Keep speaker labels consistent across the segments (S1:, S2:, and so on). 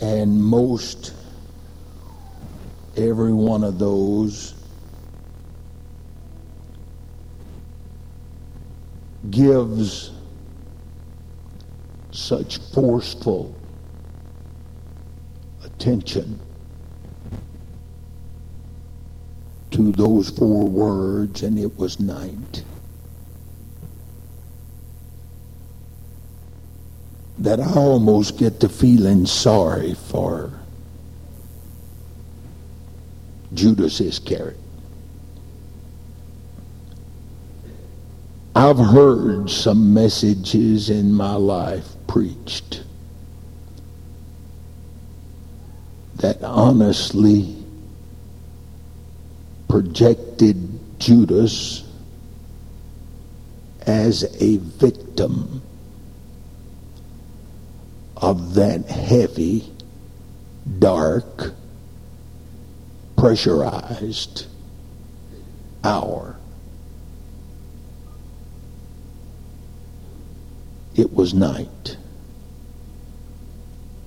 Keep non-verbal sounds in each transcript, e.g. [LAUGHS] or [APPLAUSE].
S1: And most every one of those gives such forceful attention to those four words, and it was night. That I almost get to feeling sorry for Judas Iscariot. I've heard some messages in my life preached that honestly projected Judas as a victim of that heavy, dark, pressurized hour. It was night,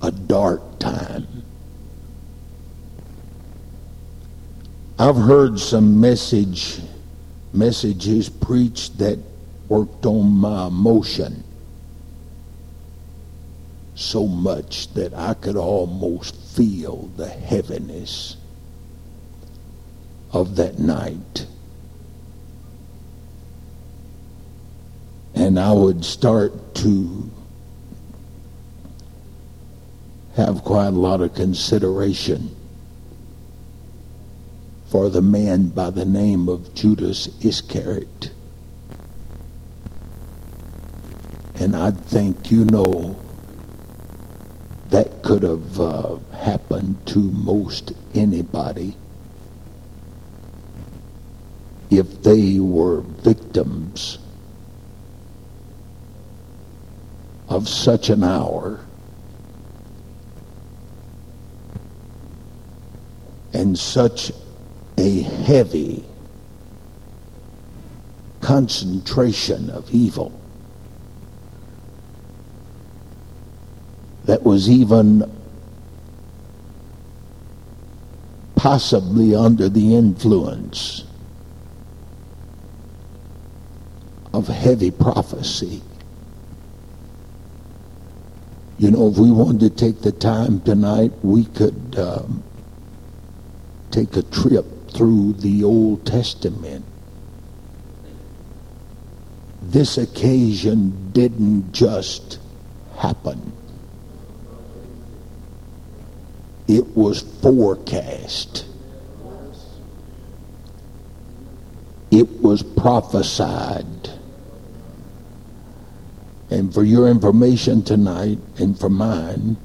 S1: a dark time. I've heard some message messages preached that worked on my emotion so much that I could almost feel the heaviness of that night. And I would start to have quite a lot of consideration for the man by the name of Judas Iscariot. And I think you know that could have uh, happened to most anybody if they were victims of such an hour and such a heavy concentration of evil that was even possibly under the influence of heavy prophecy. You know, if we wanted to take the time tonight, we could um, take a trip through the Old Testament. This occasion didn't just happen. It was forecast. It was prophesied. And for your information tonight and for mine,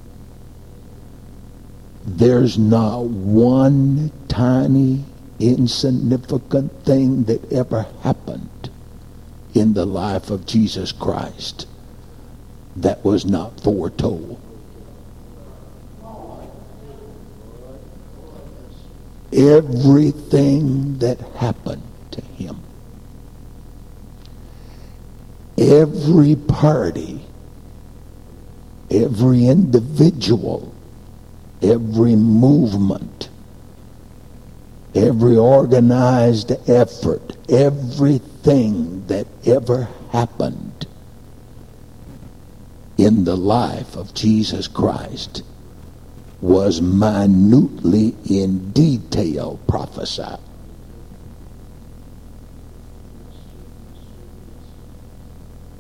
S1: there's not one tiny, insignificant thing that ever happened in the life of Jesus Christ that was not foretold. Everything that happened to him, every party, every individual every movement, every organized effort, everything that ever happened in the life of Jesus Christ was minutely in detail prophesied.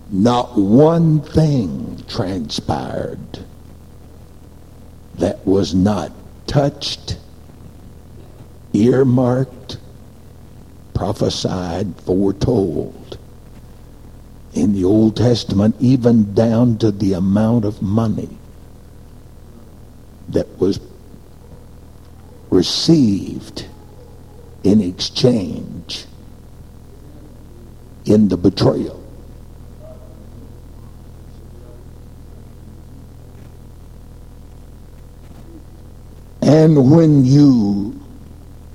S1: Not one thing transpired that was not touched, earmarked, prophesied, foretold in the Old Testament, even down to the amount of money was received in exchange in the betrayal. And when you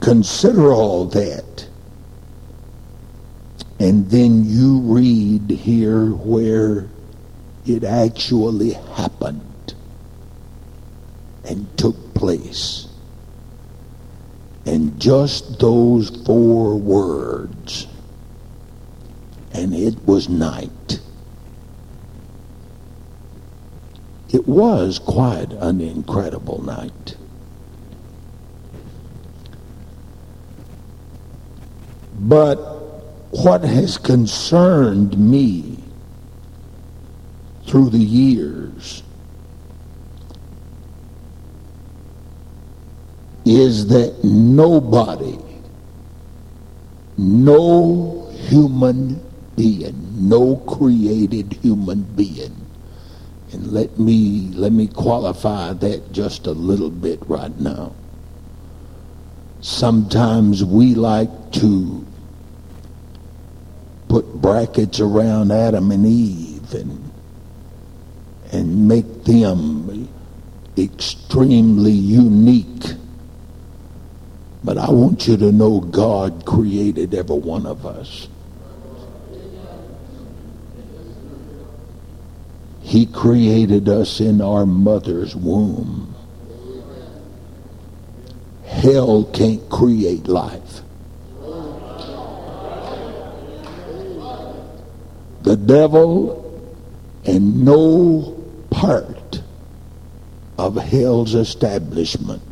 S1: consider all that, and then you read here where it actually happened, and took place. And just those four words, and it was night. It was quite an incredible night. But what has concerned me through the years is that nobody, no human being, no created human being, and let me let me qualify that just a little bit right now. Sometimes we like to put brackets around Adam and Eve and and make them extremely unique. But I want you to know God created every one of us. He created us in our mother's womb. Hell can't create life. The devil and no part of hell's establishment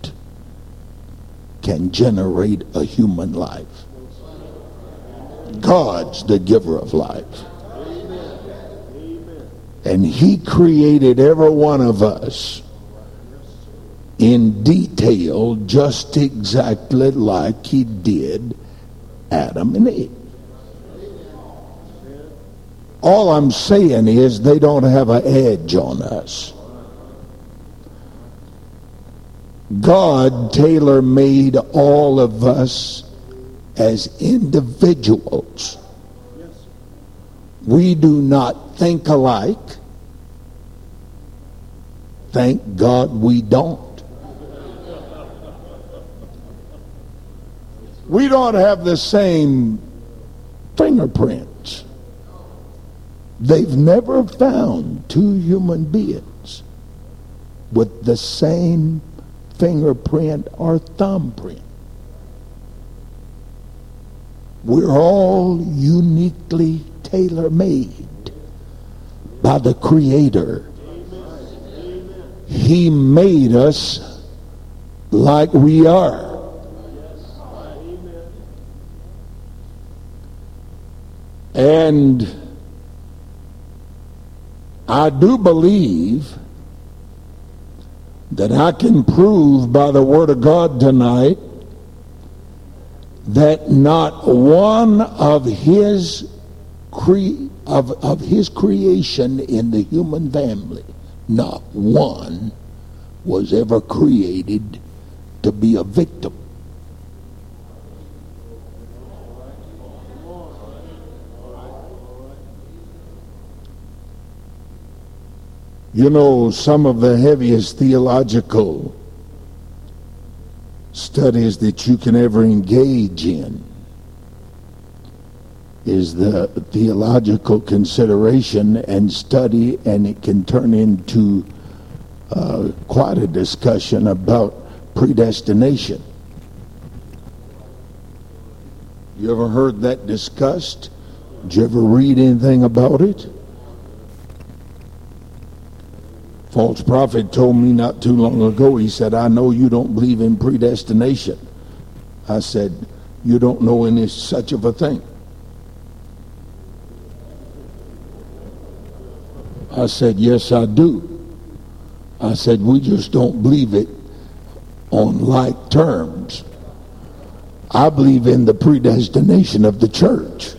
S1: can generate a human life. God's the giver of life. And he created every one of us in detail just exactly like he did Adam and Eve. All I'm saying is they don't have an edge on us. God tailor made all of us as individuals. We do not think alike. Thank God we don't. We don't have the same fingerprints. They've never found two human beings with the same fingerprint or thumbprint. We're all uniquely tailor made by the Creator. He made us like we are. And I do believe that I can prove by the Word of God tonight that not one of his cre- of, of his creation in the human family, not one was ever created to be a victim. You know, some of the heaviest theological studies that you can ever engage in is the theological consideration and study, and it can turn into uh, quite a discussion about predestination. You ever heard that discussed? Did you ever read anything about it? False prophet told me not too long ago, he said, I know you don't believe in predestination. I said, you don't know any such of a thing. I said, yes, I do. I said, we just don't believe it on like terms. I believe in the predestination of the church.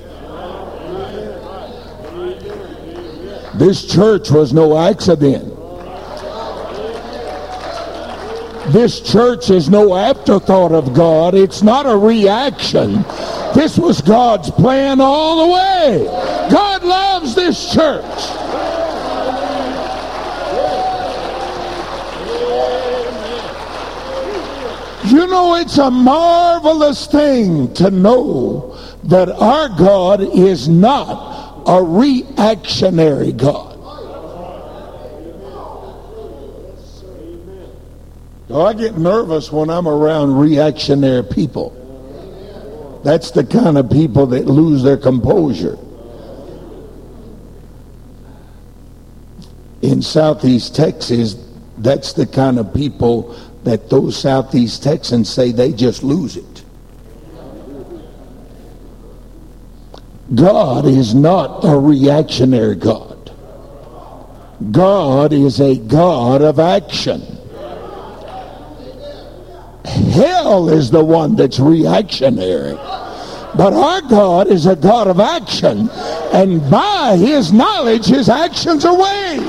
S1: This church was no accident. This church is no afterthought of God. It's not a reaction. This was God's plan all the way. God loves this church. You know, it's a marvelous thing to know that our God is not a reactionary God. Oh, I get nervous when I'm around reactionary people. That's the kind of people that lose their composure. In Southeast Texas, that's the kind of people that those Southeast Texans say they just lose it. God is not a reactionary God. God is a God of action. Is the one that's reactionary. But our God is a God of action. And by his knowledge, his actions are weighed.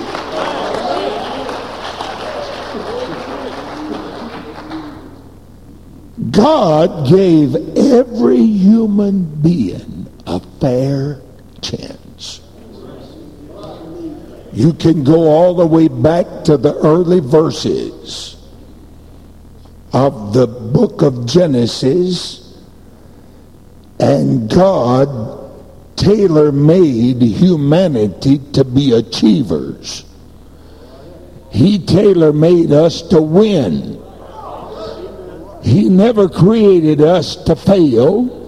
S1: God gave every human being a fair chance. You can go all the way back to the early verses of the book of Genesis, and God tailor made humanity to be achievers. He tailor made us to win. He never created us to fail.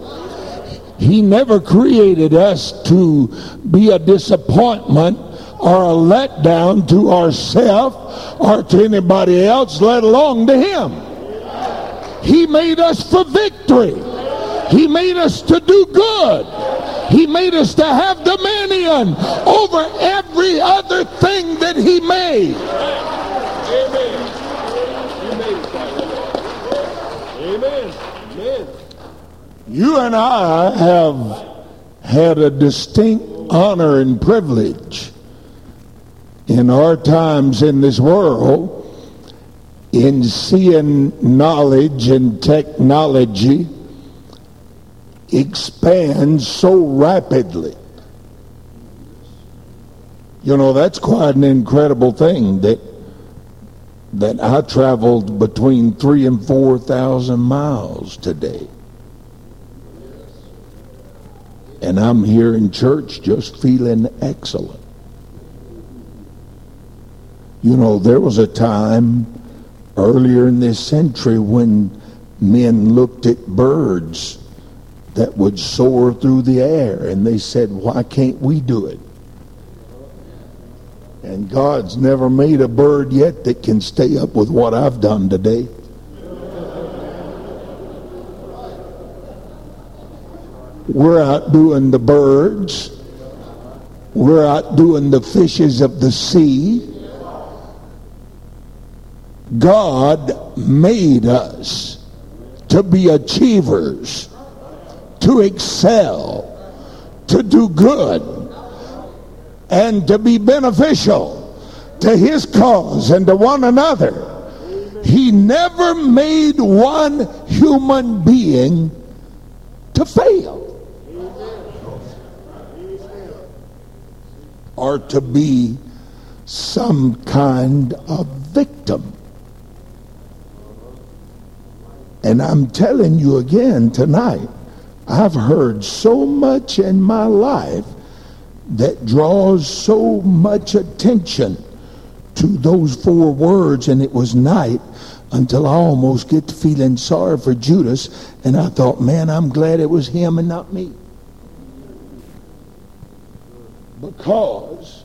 S1: He never created us to be a disappointment or a letdown to ourselves or to anybody else, let alone to Him. He made us for victory. He made us to do good. He made us to have dominion over every other thing that He made. Amen. Amen. You and I have had a distinct honor and privilege in our times in this world in seeing knowledge and technology expand so rapidly. You know, that's quite an incredible thing that that I traveled between three and four thousand miles today. And I'm here in church just feeling excellent. You know, there was a time earlier in this century when men looked at birds that would soar through the air and they said, why can't we do it? And God's never made a bird yet that can stay up with what I've done today. We're outdoing the birds. We're outdoing the fishes of the sea. God made us to be achievers, to excel, to do good, and to be beneficial to his cause and to one another. He never made one human being to fail or to be some kind of victim. And I'm telling you again tonight, I've heard so much in my life that draws so much attention to those four words, and it was night until I almost get to feeling sorry for Judas, and I thought, man, I'm glad it was him and not me. Because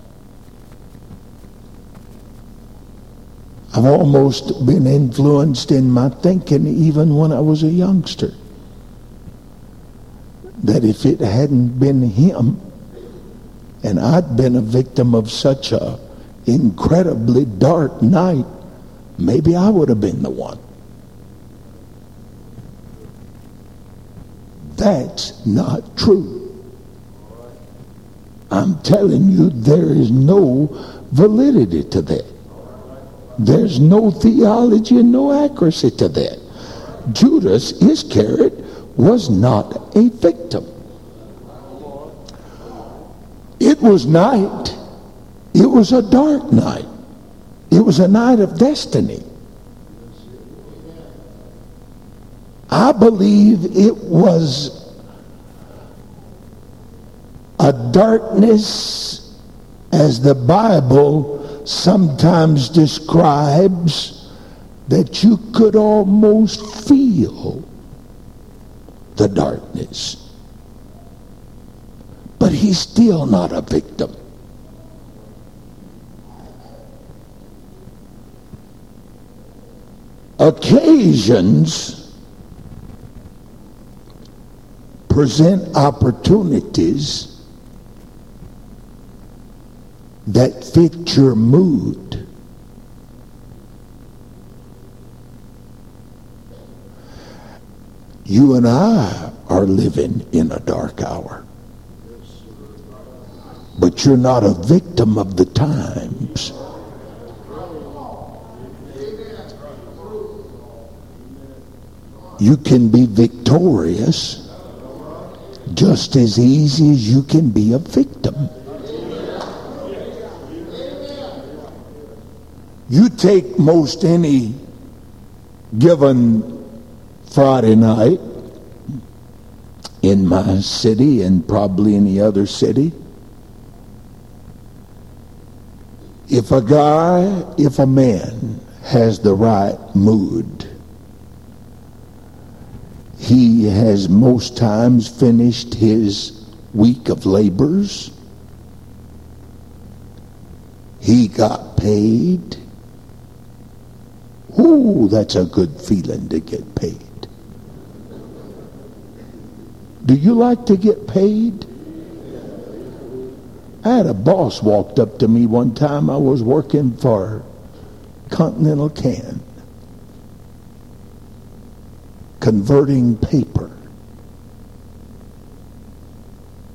S1: I've almost been influenced in my thinking even when I was a youngster. That if it hadn't been him, and I'd been a victim of such a incredibly dark night, maybe I would have been the one. That's not true. I'm telling you, there is no validity to that. There's no theology and no accuracy to that. Judas Iscariot was not a victim. It was night. It was a dark night. It was a night of destiny. I believe it was a darkness as the Bible sometimes describes that you could almost feel the darkness. But he's still not a victim. Occasions present opportunities that fit your mood. You and I are living in a dark hour. But you're not a victim of the times. You can be victorious just as easy as you can be a victim. You take most any given Friday night in my city and probably any other city. If a guy, if a man has the right mood, he has most times finished his week of labors. He got paid. Ooh, that's a good feeling to get paid. Do you like to get paid? I had a boss walked up to me one time. I was working for Continental Can, converting paper.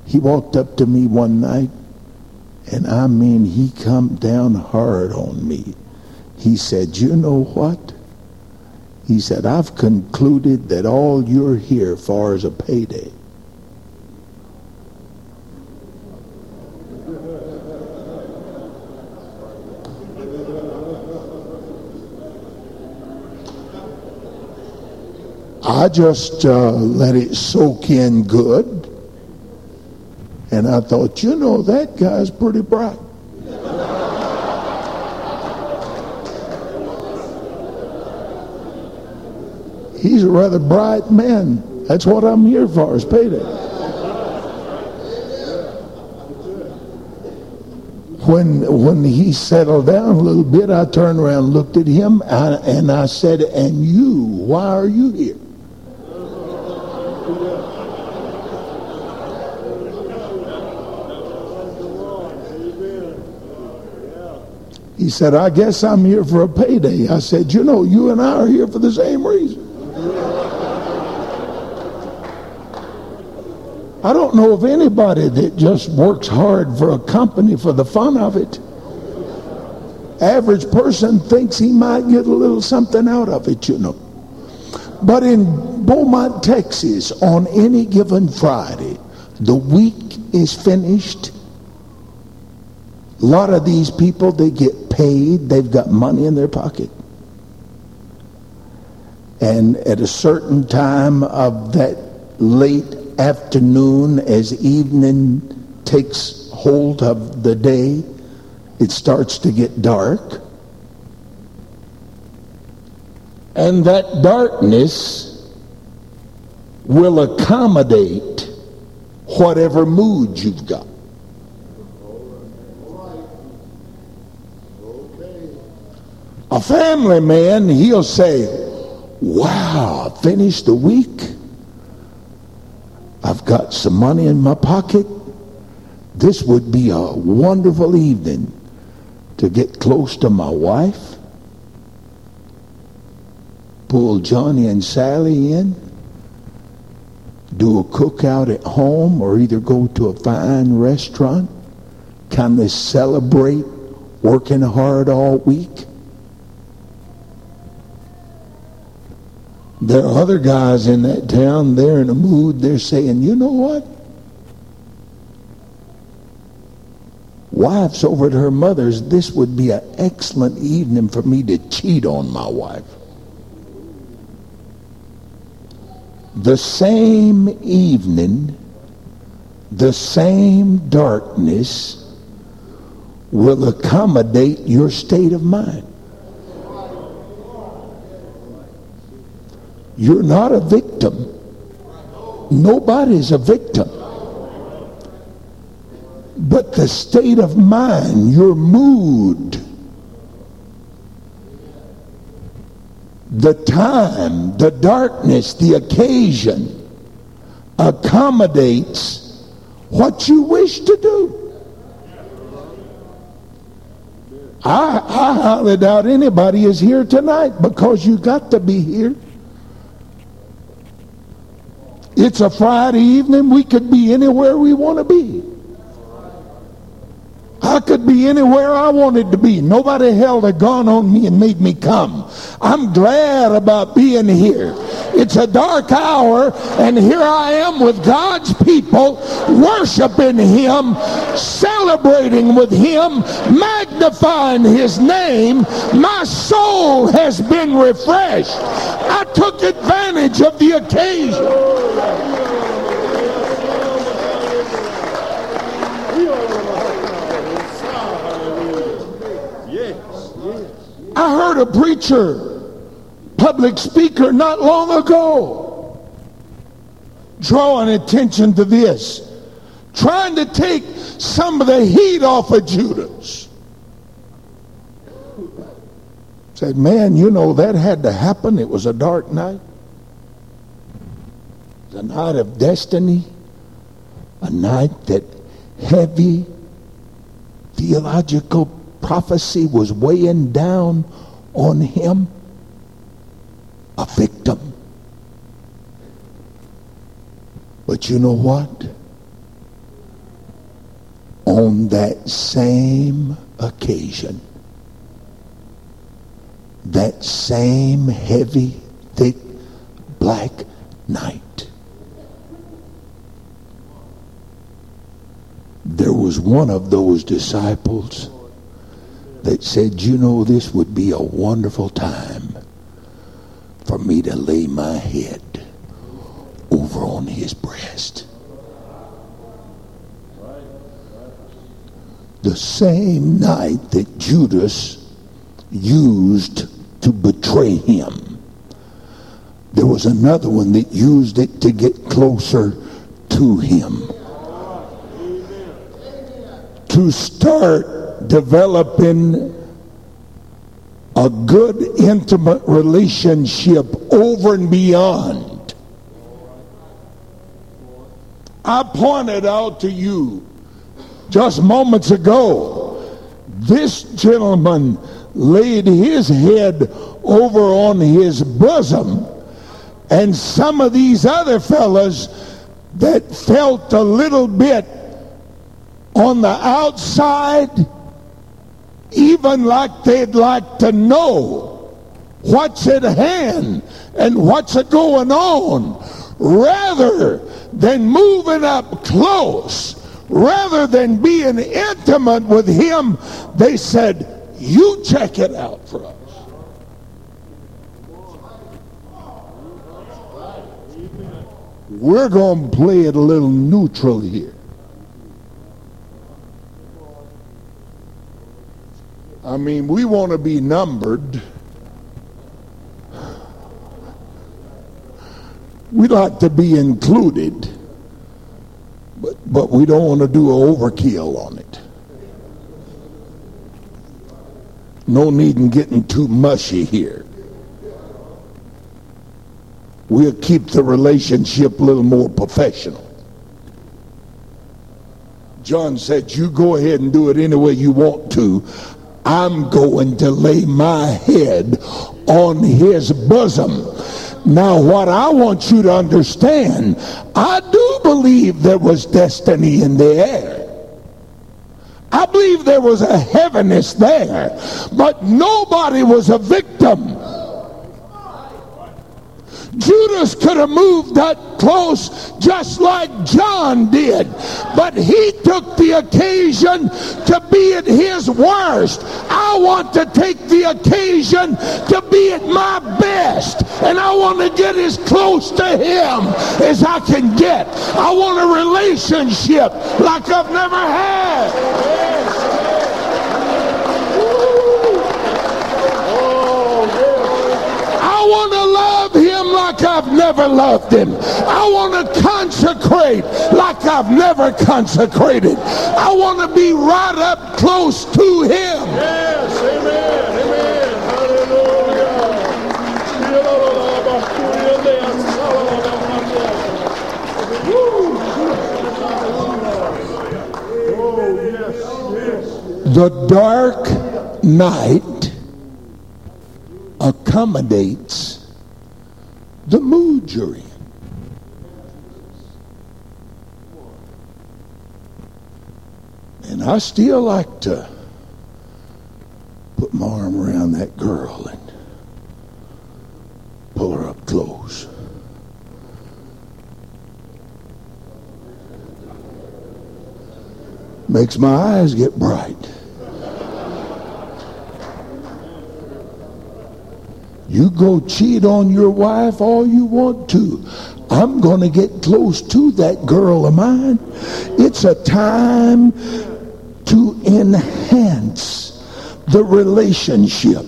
S1: He walked up to me one night, and I mean, he come down hard on me. He said, you know what? He said, I've concluded that all you're here for is a payday. I just uh, let it soak in good. And I thought, you know, that guy's pretty bright. He's a rather bright man. That's what I'm here for, is payday. When, when he settled down a little bit, I turned around looked at him, and I said, and you, why are you here? He said, I guess I'm here for a payday. I said, you know, you and I are here for the same reason. I know of anybody that just works hard for a company for the fun of it. Average person thinks he might get a little something out of it, you know. But in Beaumont, Texas, on any given Friday, the week is finished. A lot of these people, they get paid, they've got money in their pocket. And at a certain time of that late afternoon, as evening takes hold of the day, it starts to get dark. And that darkness will accommodate whatever mood you've got. A family man, he'll say, wow, finish the week. I've got some money in my pocket. This would be a wonderful evening to get close to my wife, pull Johnny and Sally in, do a cookout at home or either go to a fine restaurant, kind of celebrate working hard all week. There are other guys in that town, they're in a mood, they're saying, you know what? Wife's over at her mother's. This would be an excellent evening for me to cheat on my wife. The same evening, the same darkness will accommodate your state of mind. You're not a victim. Nobody's a victim. But the state of mind, your mood, the time, the darkness, the occasion accommodates what you wish to do. I, I highly doubt anybody is here tonight because you got to be here. It's a Friday evening. We could be anywhere we want to be. I could be anywhere I wanted to be. Nobody held a gun on me and made me come. I'm glad about being here. It's a dark hour, and here I am with God's people, worshiping Him, celebrating with Him, magnifying His name. My soul has been refreshed. I took advantage of the occasion. I heard a preacher, public speaker not long ago, drawing attention to this, trying to take some of the heat off of Judas. Said, man, you know, that had to happen. It was a dark night. The night of destiny. A night that heavy theological prophecy was weighing down on him a victim. But you know what? On that same occasion, that same heavy, thick, black night, there was one of those disciples that said, you know, this would be a wonderful time for me to lay my head over on his breast. The same night that Judas used to betray him, there was another one that used it to get closer to him. To start developing a good intimate relationship over and beyond. I pointed out to you just moments ago, this gentleman laid his head over on his bosom, and some of these other fellas that felt a little bit on the outside even like they'd like to know what's at hand and what's going on rather than moving up close rather than being intimate with him they said you check it out for us. We're going to play it a little neutral here I mean, we want to be numbered. We like to be included, but, but we don't want to do an overkill on it. No need in getting too mushy here. We'll keep the relationship a little more professional. John said, You go ahead and do it any way you want to. I'm going to lay my head on his bosom. Now, what I want you to understand, I do believe there was destiny in the air. I believe there was a heaviness there, but nobody was a victim. Judas could have moved that close just like John did. But he took the occasion to be at his worst. I want to take the occasion to be at my best. And I want to get as close to him as I can get. I want a relationship like I've never had. I want to like I've never loved him. I want to consecrate like I've never consecrated. I want to be right up close to him.
S2: Yes, amen, amen.
S1: The dark night accommodates the mood you're in. And I still like to put my arm around that girl and pull her up close. Makes my eyes get bright. You go cheat on your wife all you want to. I'm going to get close to that girl of mine. It's a time to enhance the relationship.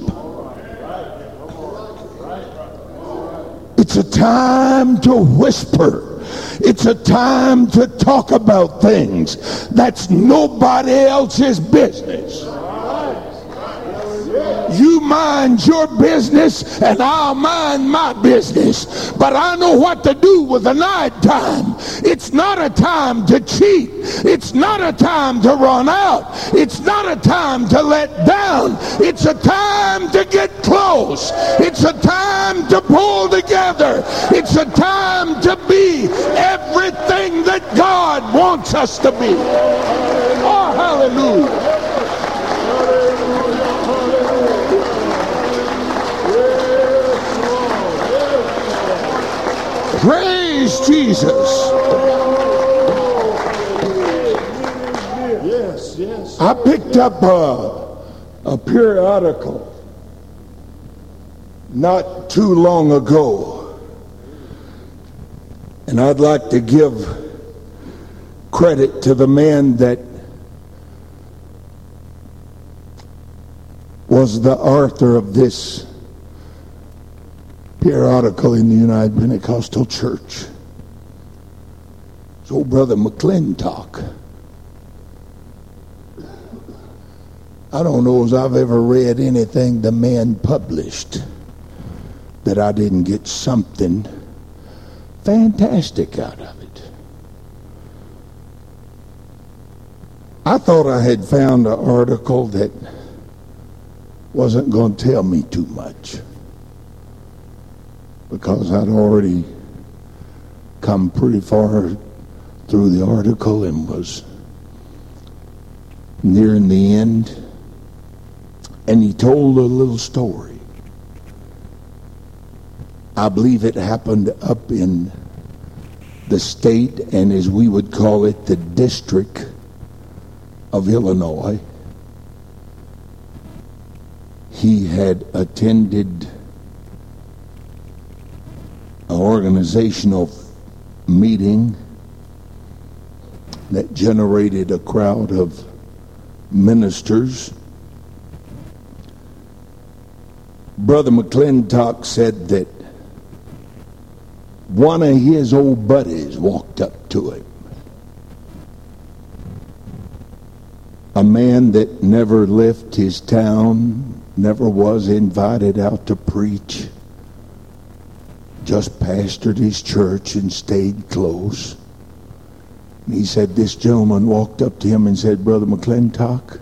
S1: It's a time to whisper. It's a time to talk about things that's nobody else's business. You mind your business and I'll mind my business. But I know what to do with the night time. It's not a time to cheat. It's not a time to run out. It's not a time to let down. It's a time to get close. It's a time to pull together. It's a time to be everything that God wants us to be. Oh, hallelujah. Praise Jesus.
S2: Yes, yes.
S1: I picked up a, a periodical not too long ago. And I'd like to give credit to the man that was the author of this periodical in the United Pentecostal Church. It's old brother McClintock. I don't know as I've ever read anything the man published that I didn't get something fantastic out of it. I thought I had found an article that wasn't going to tell me too much because I'd already come pretty far through the article and was nearing the end. And he told a little story. I believe it happened up in the state and as we would call it, the district of Illinois. He had attended an organizational meeting that generated a crowd of ministers. Brother McClintock said that one of his old buddies walked up to him. A man that never left his town, never was invited out to preach just pastored his church and stayed close. And he said, this gentleman walked up to him and said, Brother McClintock,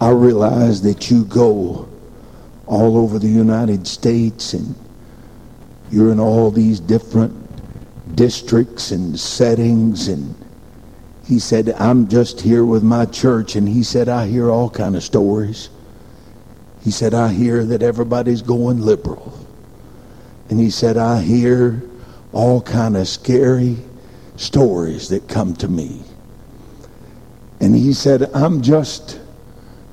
S1: I realize that you go all over the United States and you're in all these different districts and settings. And he said i'm just here with my church. And he said i hear all kind of stories. He said i hear that everybody's going liberal and he said, I hear all kind of scary stories that come to me. And he said, I'm just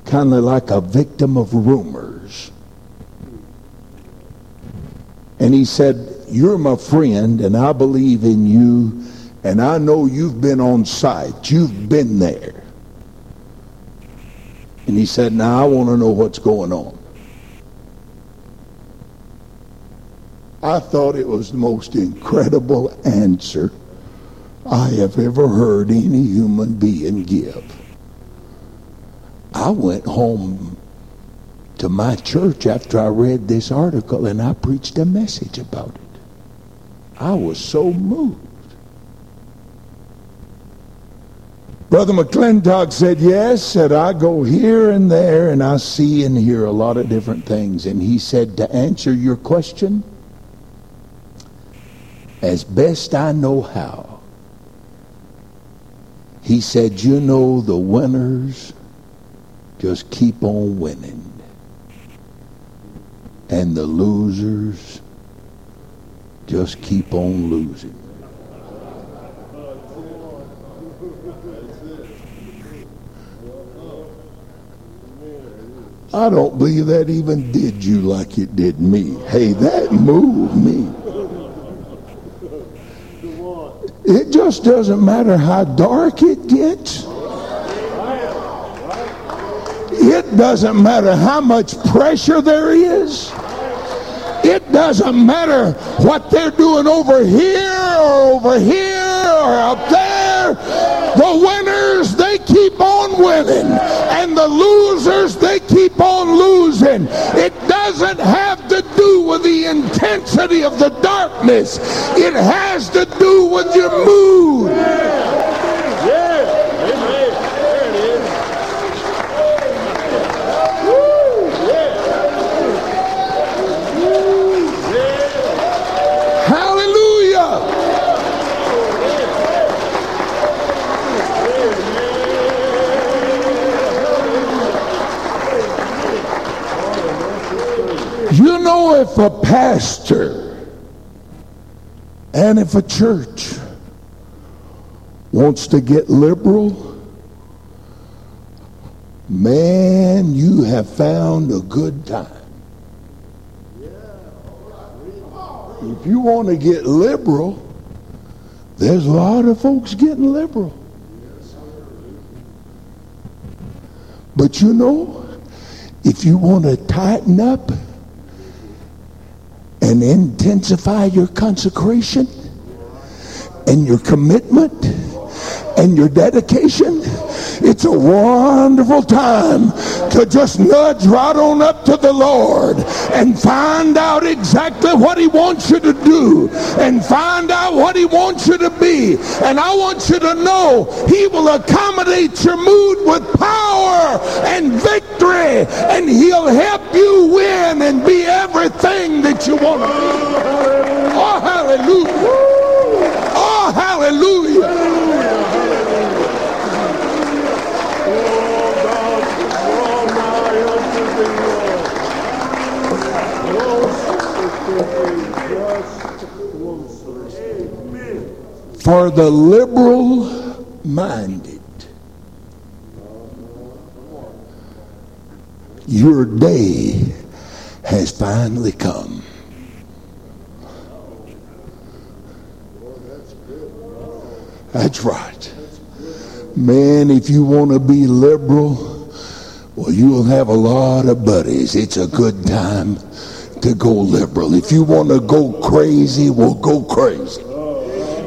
S1: kind of like a victim of rumors. And he said, You're my friend, and I believe in you, and I know you've been on site. You've been there. And he said, Now I want to know what's going on. I thought it was the most incredible answer I have ever heard any human being give. I went home to my church after I read this article and I preached a message about it. I was so moved. Brother McClintock said, Yes, said I go here and there and I see and hear a lot of different things. And he said, To answer your question, as best I know how, he said, You know, the winners just keep on winning. And the losers just keep on losing. I don't believe that even did you like it did me. Hey, that moved me. It just doesn't matter how dark it gets. It doesn't matter how much pressure there is. It doesn't matter what they're doing over here or over here or up there. The winners, they keep on winning. And the losers, they keep on losing. It doesn't have do with the intensity of the darkness. It has to do with your mood. You know, if a pastor and if a church wants to get liberal, man, you have found a good time. If you want to get liberal, there's a lot of folks getting liberal. But you know, if you want to tighten up, and intensify your consecration and your commitment and your dedication, it's a wonderful time to just nudge right on up to the Lord and find out exactly what he wants you to do and find out what he wants you to be. And I want you to know he will accommodate your mood with power and victory and he'll help you win and be everything that you want to be. Oh, hallelujah. Oh, hallelujah. For the liberal minded, your day has finally come. That's right. Man, if you want to be liberal, well, you'll have a lot of buddies. It's a good time to go liberal. If you want to go crazy, we'll go crazy.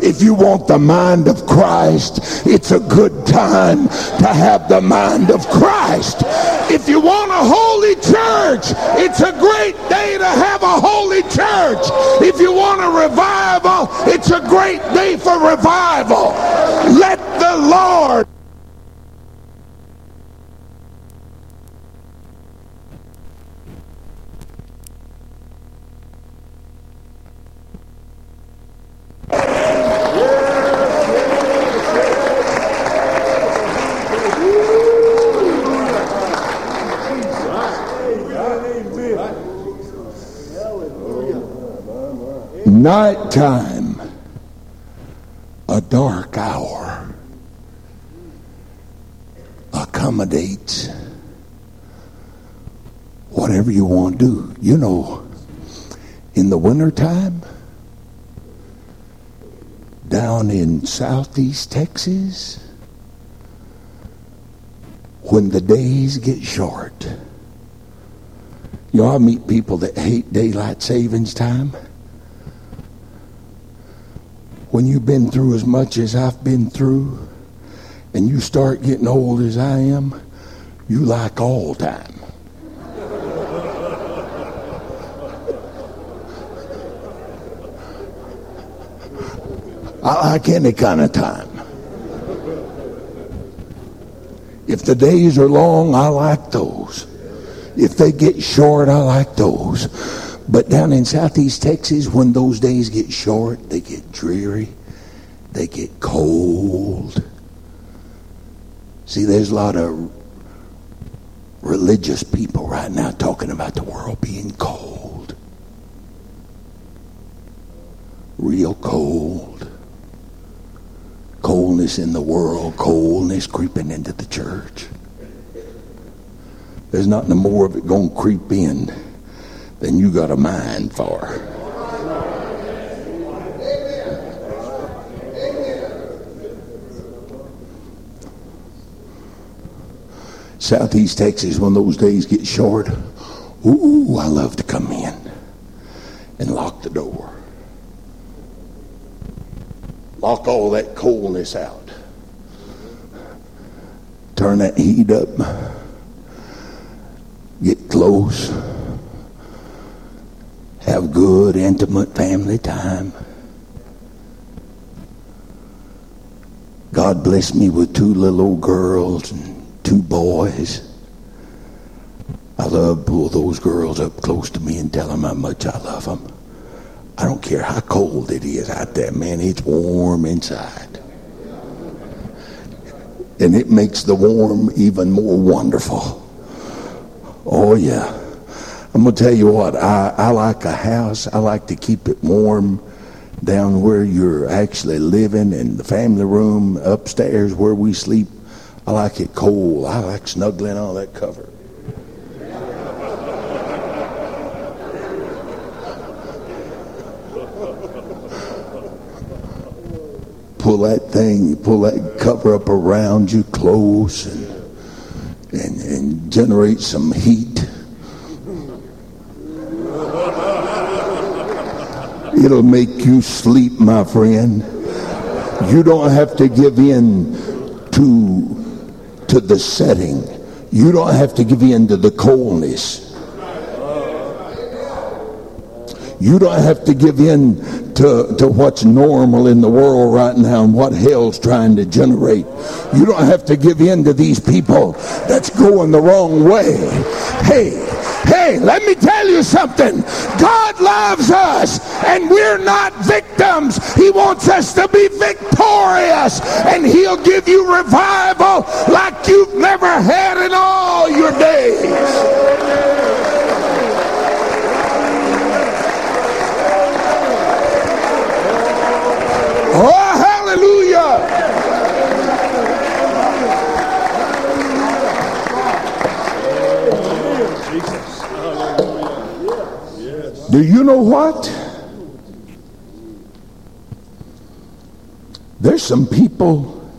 S1: If you want the mind of Christ, it's a good time to have the mind of Christ. If you want a holy church, it's a great day to have a holy church. If you want a revival, it's a great day for revival. Let the Lord nighttime, a dark hour, accommodates whatever you want to do. You know, in the wintertime, down in southeast Texas, when the days get short, you all meet people that hate daylight savings time. When you've been through as much as I've been through, and you start getting old as I am, you like all time. I like any kind of time. If the days are long, I like those. If they get short, I like those. But down in southeast Texas, when those days get short, they get dreary, they get cold. See, there's a lot of religious people right now talking about the world being cold. Real cold coldness in the world, coldness creeping into the church. There's not no more of it going to creep in than you got a mind for. Southeast Texas, when those days get short, ooh, I love to come in and lock the door. Lock all that coldness out. Turn that heat up. Get close. Have good, intimate family time. God bless me with two little old girls and two boys. I love pull those girls up close to me and tell them how much I love them. I don't care how cold it is out there, man, it's warm inside. And it makes the warm even more wonderful. Oh, yeah. I'm going to tell you what, I, I like a house, I like to keep it warm down where you're actually living in the family room upstairs where we sleep. I like it cold. I like snuggling on that cover. pull that thing, pull that cover up around you close and, and, and generate some heat. It'll make you sleep, my friend. You don't have to give in to, to the setting. You don't have to give in to the coldness. You don't have to give in to, to what's normal in the world right now and what hell's trying to generate. You don't have to give in to these people that's going the wrong way. Hey, hey, let me tell you something. God loves us and we're not victims. He wants us to be victorious and he'll give you revival like you've never had in all your days. Do you know what? There's some people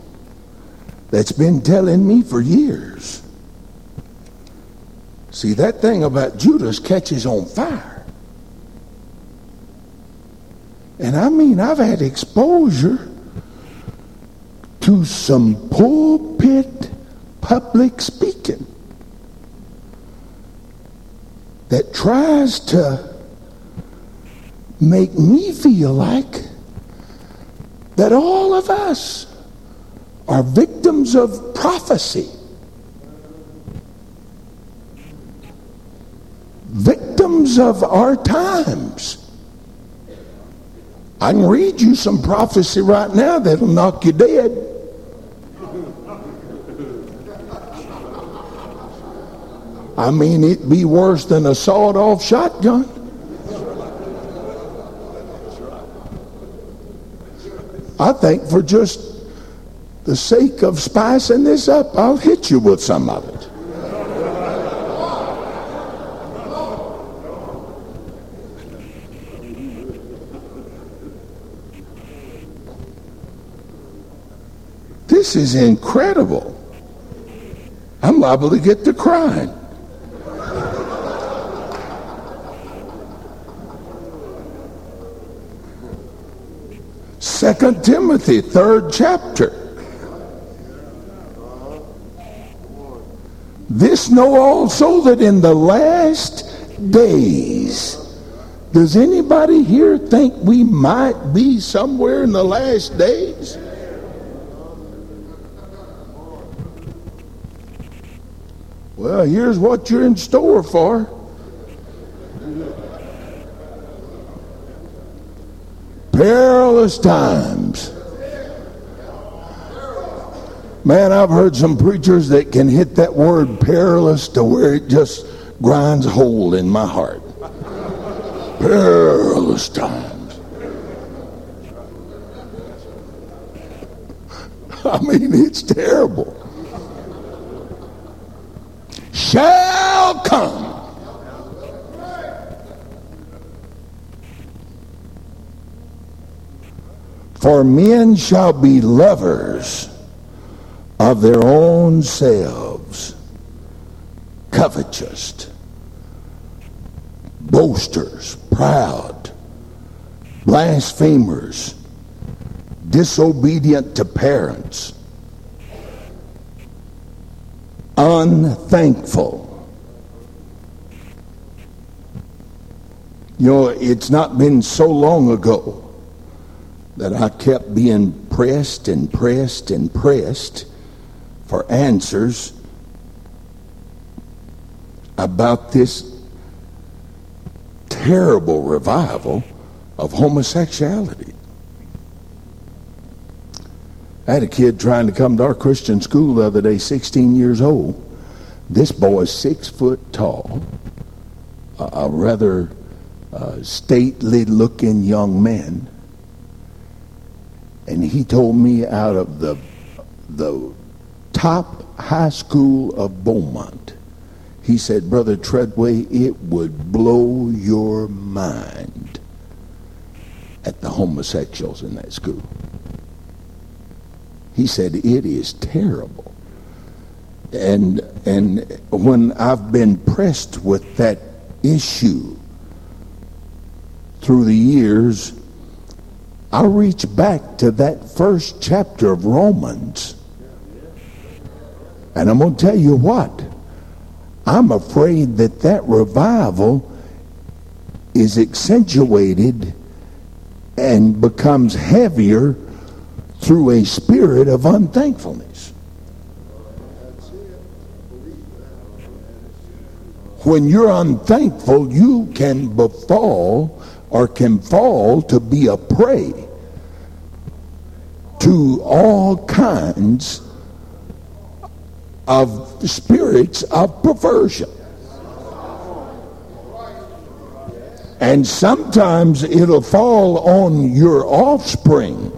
S1: that's been telling me for years. See, that thing about Judas catches on fire. And I mean, I've had exposure to some pulpit public speaking that tries to make me feel like that all of us are victims of prophecy. Victims of our times. I can read you some prophecy right now that'll knock you dead. I mean, it'd be worse than a sawed off shotgun. I think for just the sake of spicing this up, I'll hit you with some of it. This is incredible. I'm liable to get to crying. Second Timothy, third chapter. This know also that in the last days, does anybody here think we might be somewhere in the last days? Well, here's what you're in store for. Perilous times. Man, I've heard some preachers that can hit that word perilous to where it just grinds a hole in my heart. Perilous times. [LAUGHS] I mean, it's terrible. Shall come. For men shall be lovers of their own selves, covetous, boasters, proud, blasphemers, disobedient to parents, unthankful. You know, it's not been so long ago that I kept being pressed and pressed and pressed for answers about this terrible revival of homosexuality. I had a kid trying to come to our Christian school the other day, 16 years old. This boy is six foot tall, a, rather uh, stately looking young man. And he told me out of the, the top high school of Beaumont, he said, Brother Treadway, it would blow your mind at the homosexuals in that school. He said, it is terrible. And, and when I've been pressed with that issue through the years, I reach back to that first chapter of Romans. And I'm going to tell you what, I'm afraid that that revival is accentuated and becomes heavier through a spirit of unthankfulness. When you're unthankful, you can befall or can fall to be a prey to all kinds of spirits of perversion. And sometimes it'll fall on your offspring.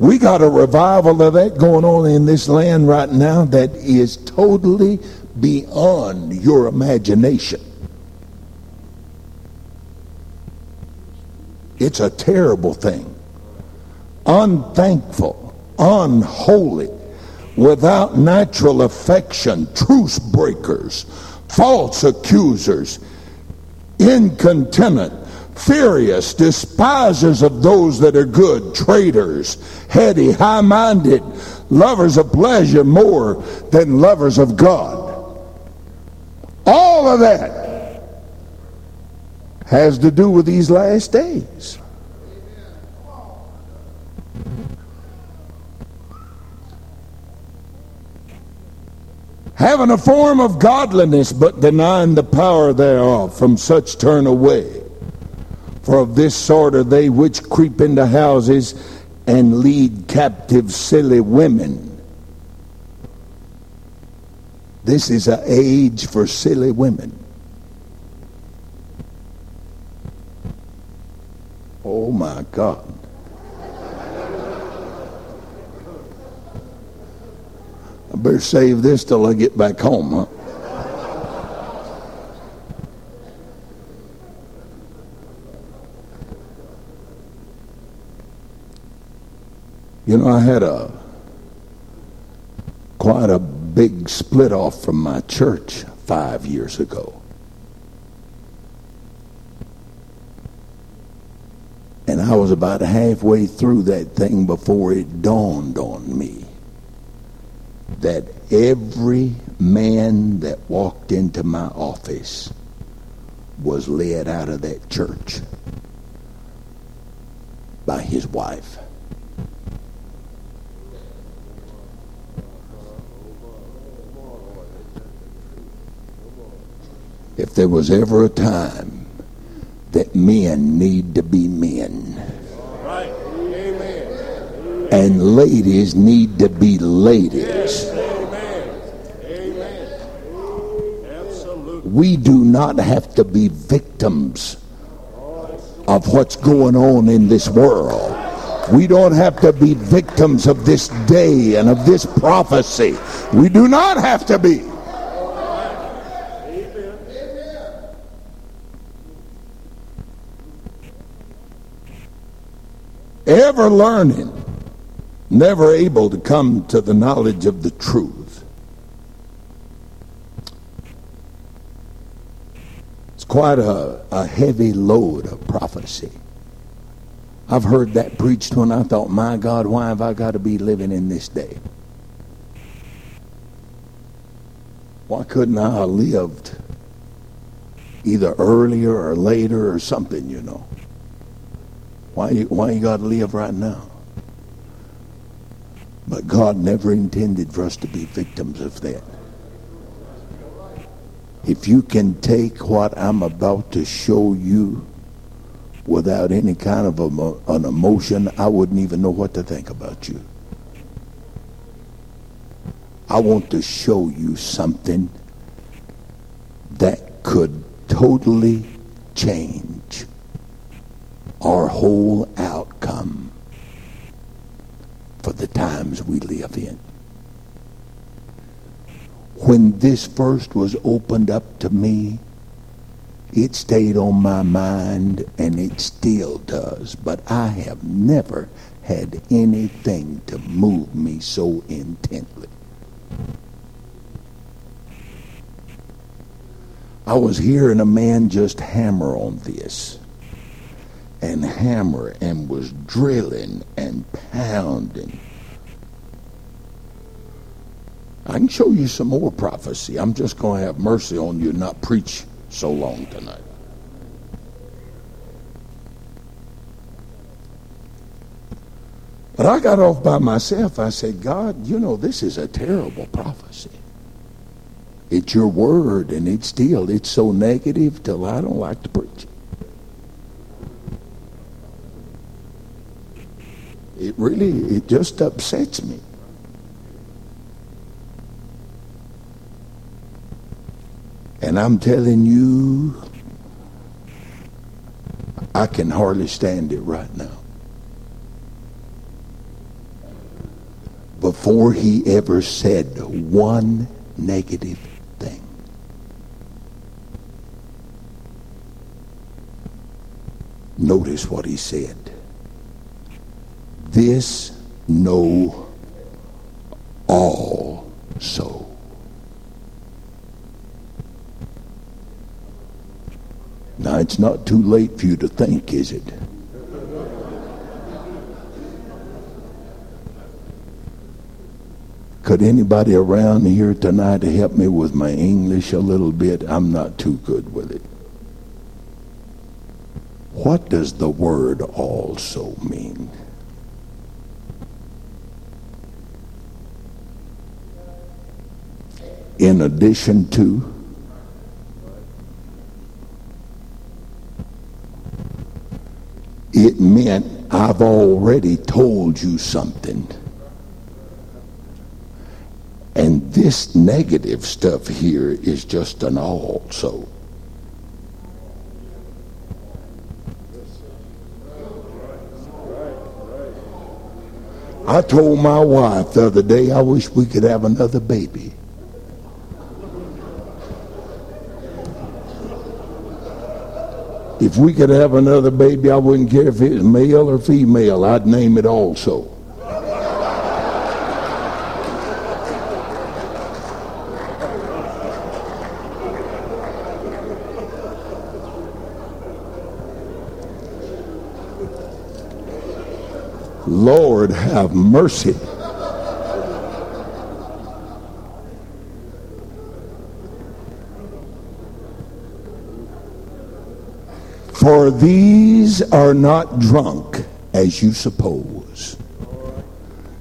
S1: We got a revival of that going on in this land right now that is totally beyond your imagination. It's a terrible thing unthankful, unholy, without natural affection, truce breakers, false accusers, incontinent, furious, despisers of those that are good, traitors, heady, high minded, lovers of pleasure more than lovers of God. All of that has to do with these last days. having a form of godliness, but denying the power thereof. From such turn away. For of this sort are they which creep into houses and lead captive silly women. This is an age for silly women. Oh my God. I better save this till I get back home, huh? You know, I had a quite a big split off from my church five years ago. And I was about halfway through that thing before it dawned on me that every man that walked into my office was led out of that church by his wife. If there was ever a time that men need to be men,
S2: Right. Amen.
S1: and ladies need to be ladies.
S2: Amen. Amen. Absolutely.
S1: We do not have to be victims of what's going on in this world. We don't have to be victims of this day and of this prophecy. We do not have to be. Ever learning, never able to come to the knowledge of the truth. It's quite a, a heavy load of prophecy. I've heard that preached when I thought, my God, why have I got to be living in this day? Why couldn't I have lived either earlier or later or something, you know? Why you, why you got to live right now? But God never intended for us to be victims of that. If you can take what I'm about to show you without any kind of a, an emotion, I wouldn't even know what to think about you. I want to show you something that could totally change our whole outcome for the times we live in. When this first was opened up to me, it stayed on my mind and it still does, but I have never had anything to move me so intently. I was hearing a man just hammer on this and hammer and was drilling and pounding. I can show you some more prophecy. I'm just going to have mercy on you and not preach so long tonight. But I got off by myself. I said, God, you know, this is a terrible prophecy. It's your word, and it's still, it's so negative till I don't like to preach it. Really, it just upsets me. And I'm telling you, I can hardly stand it right now. Before he ever said one negative thing. Notice what he said. This know also. Now, it's not too late for you to think, is it? Could anybody around here tonight help me with my English a little bit? I'm not too good with it. What does the word also mean? In addition to, it meant I've already told you something. And this negative stuff here is just an also. I told my wife the other day I wish we could have another baby. If we could have another baby, I wouldn't care if it's male or female. I'd name it also. Lord have mercy. For these are not drunk as you suppose,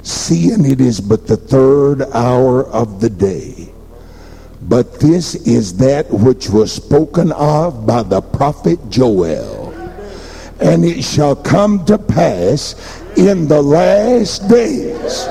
S1: seeing it is but the third hour of the day. But this is that which was spoken of by the prophet Joel. And it shall come to pass in the last days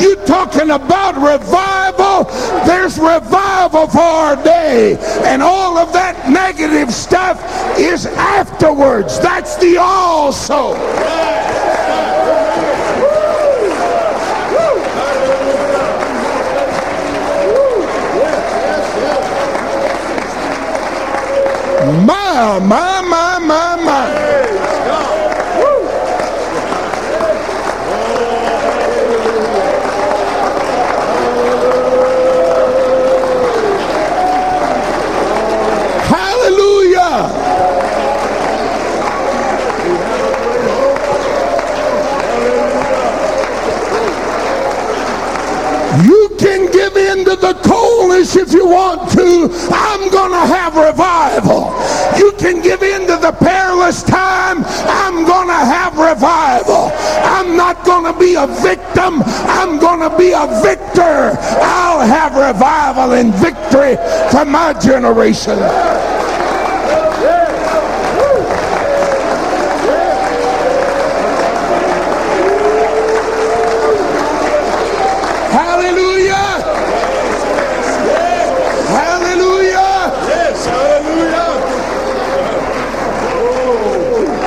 S1: You talking about revival? There's revival for our day. And all of that negative stuff is afterwards. That's the also. My, my, you want to. I'm going to have revival. You can give in to the perilous time. I'm going to have revival. I'm not going to be a victim. I'm going to be a victor. I'll have revival and victory for my generation. Hallelujah. Hallelujah.
S2: Yes, hallelujah.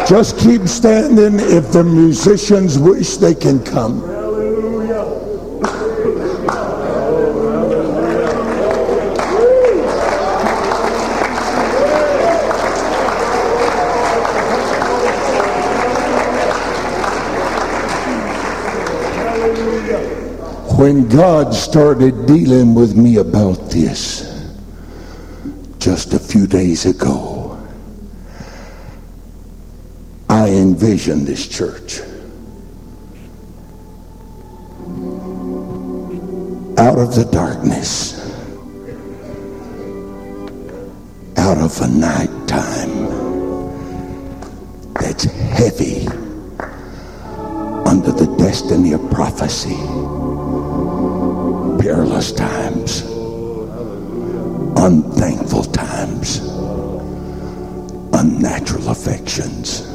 S1: Just keep standing if the musicians wish they can come. Hallelujah. When God started dealing with me about this just a few days ago, I envisioned this church. Out of the darkness, out of a night time that's heavy under the destiny of prophecy, perilous times, unthankful times, unnatural affections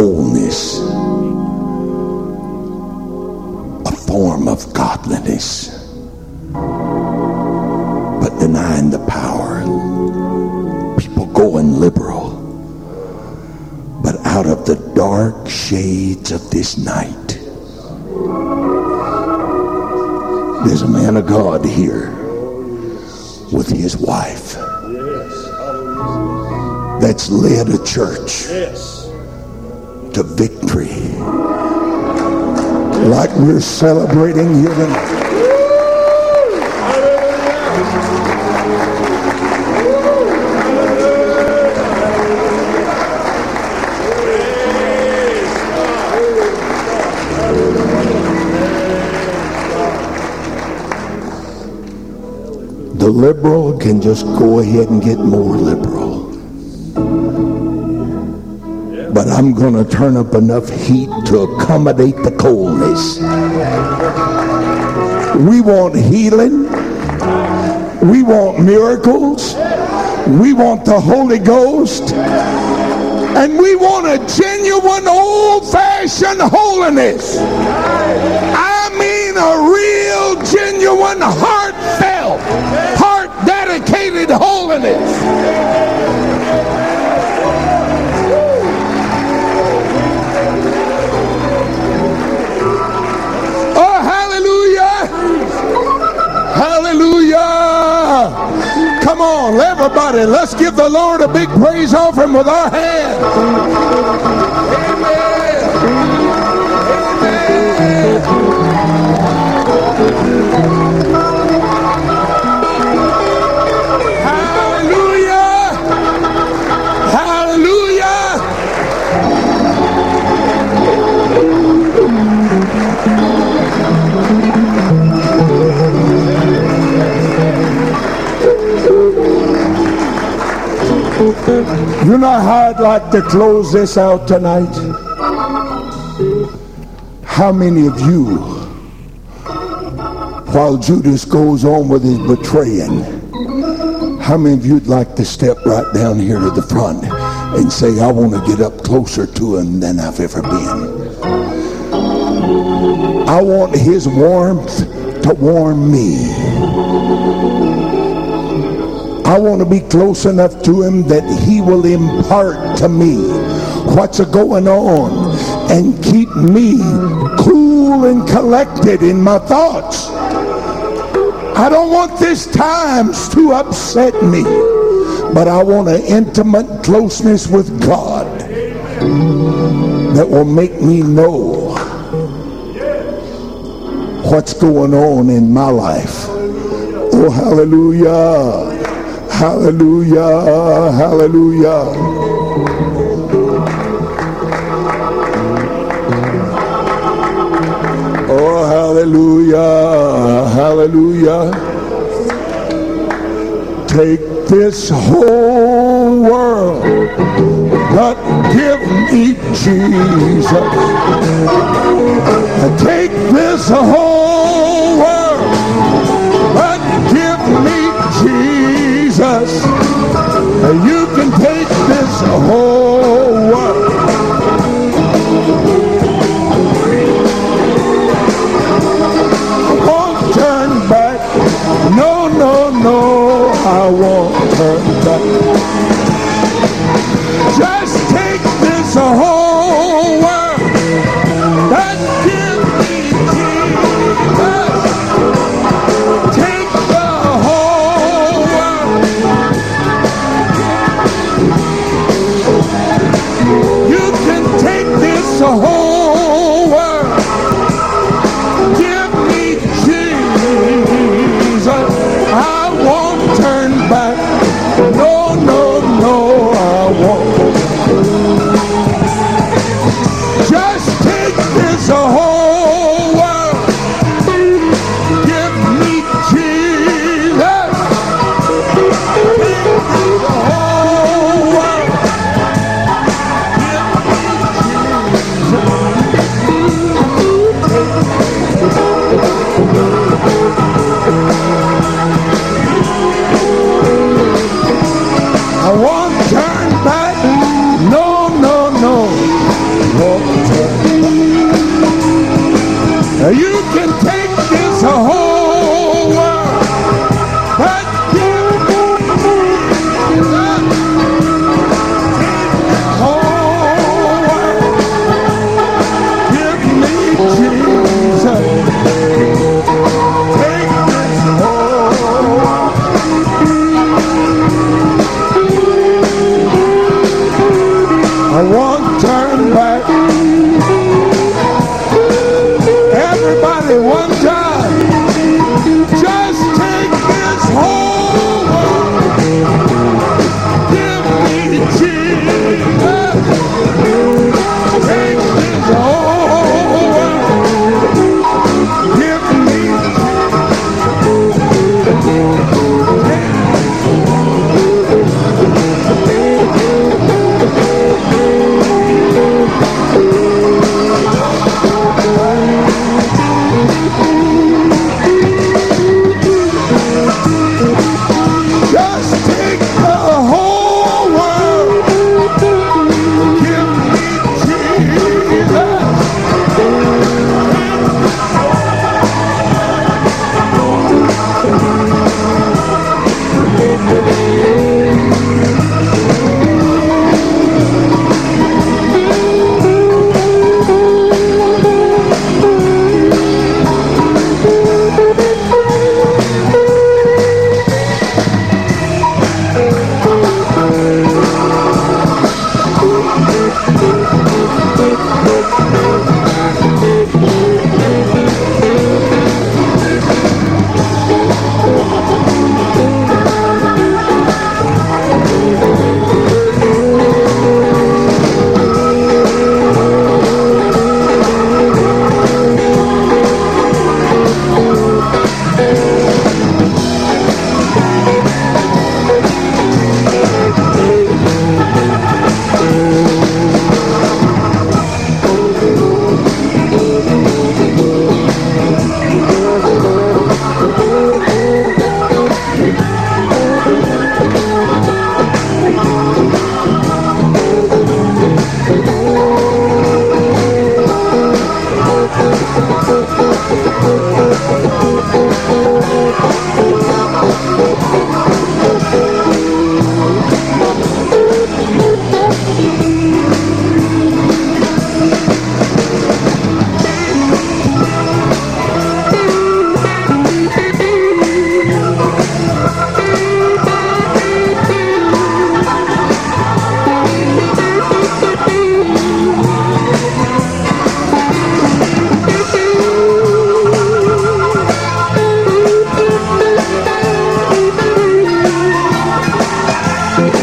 S1: coldness, a form of godliness, but denying the power. People going liberal, but out of the dark shades of this night, there's a man of God here with his wife. That's led a church.
S2: Yes.
S1: To victory. Like we're celebrating here. The liberal can just go ahead and get more liberal. I'm going to turn up enough heat to accommodate the coldness. We want healing. We want miracles. We want the Holy Ghost. And we want a genuine old-fashioned holiness. I mean a real, genuine, heartfelt, heart-dedicated holiness. Come on, everybody, let's give the Lord a big praise offering with our hands. Amen. You know how I'd like to close this out tonight? How many of you, while Judas goes on with his betraying, how many of you'd like to step right down here to the front and say, I want to get up closer to him than I've ever been? I want his warmth to warm me. I want to be close enough to him that he will impart to me what's going on and keep me cool and collected in my thoughts. I don't want this times to upset me, but I want an intimate closeness with God that will make me know what's going on in my life. Oh, hallelujah. Hallelujah. Hallelujah. Oh, hallelujah. Hallelujah. Take this whole world, but give me Jesus. Take this whole You can take this whole world. I won't turn back. No, no, no, I won't turn back. Just take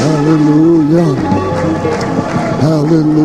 S2: Hallelujah. Hallelujah.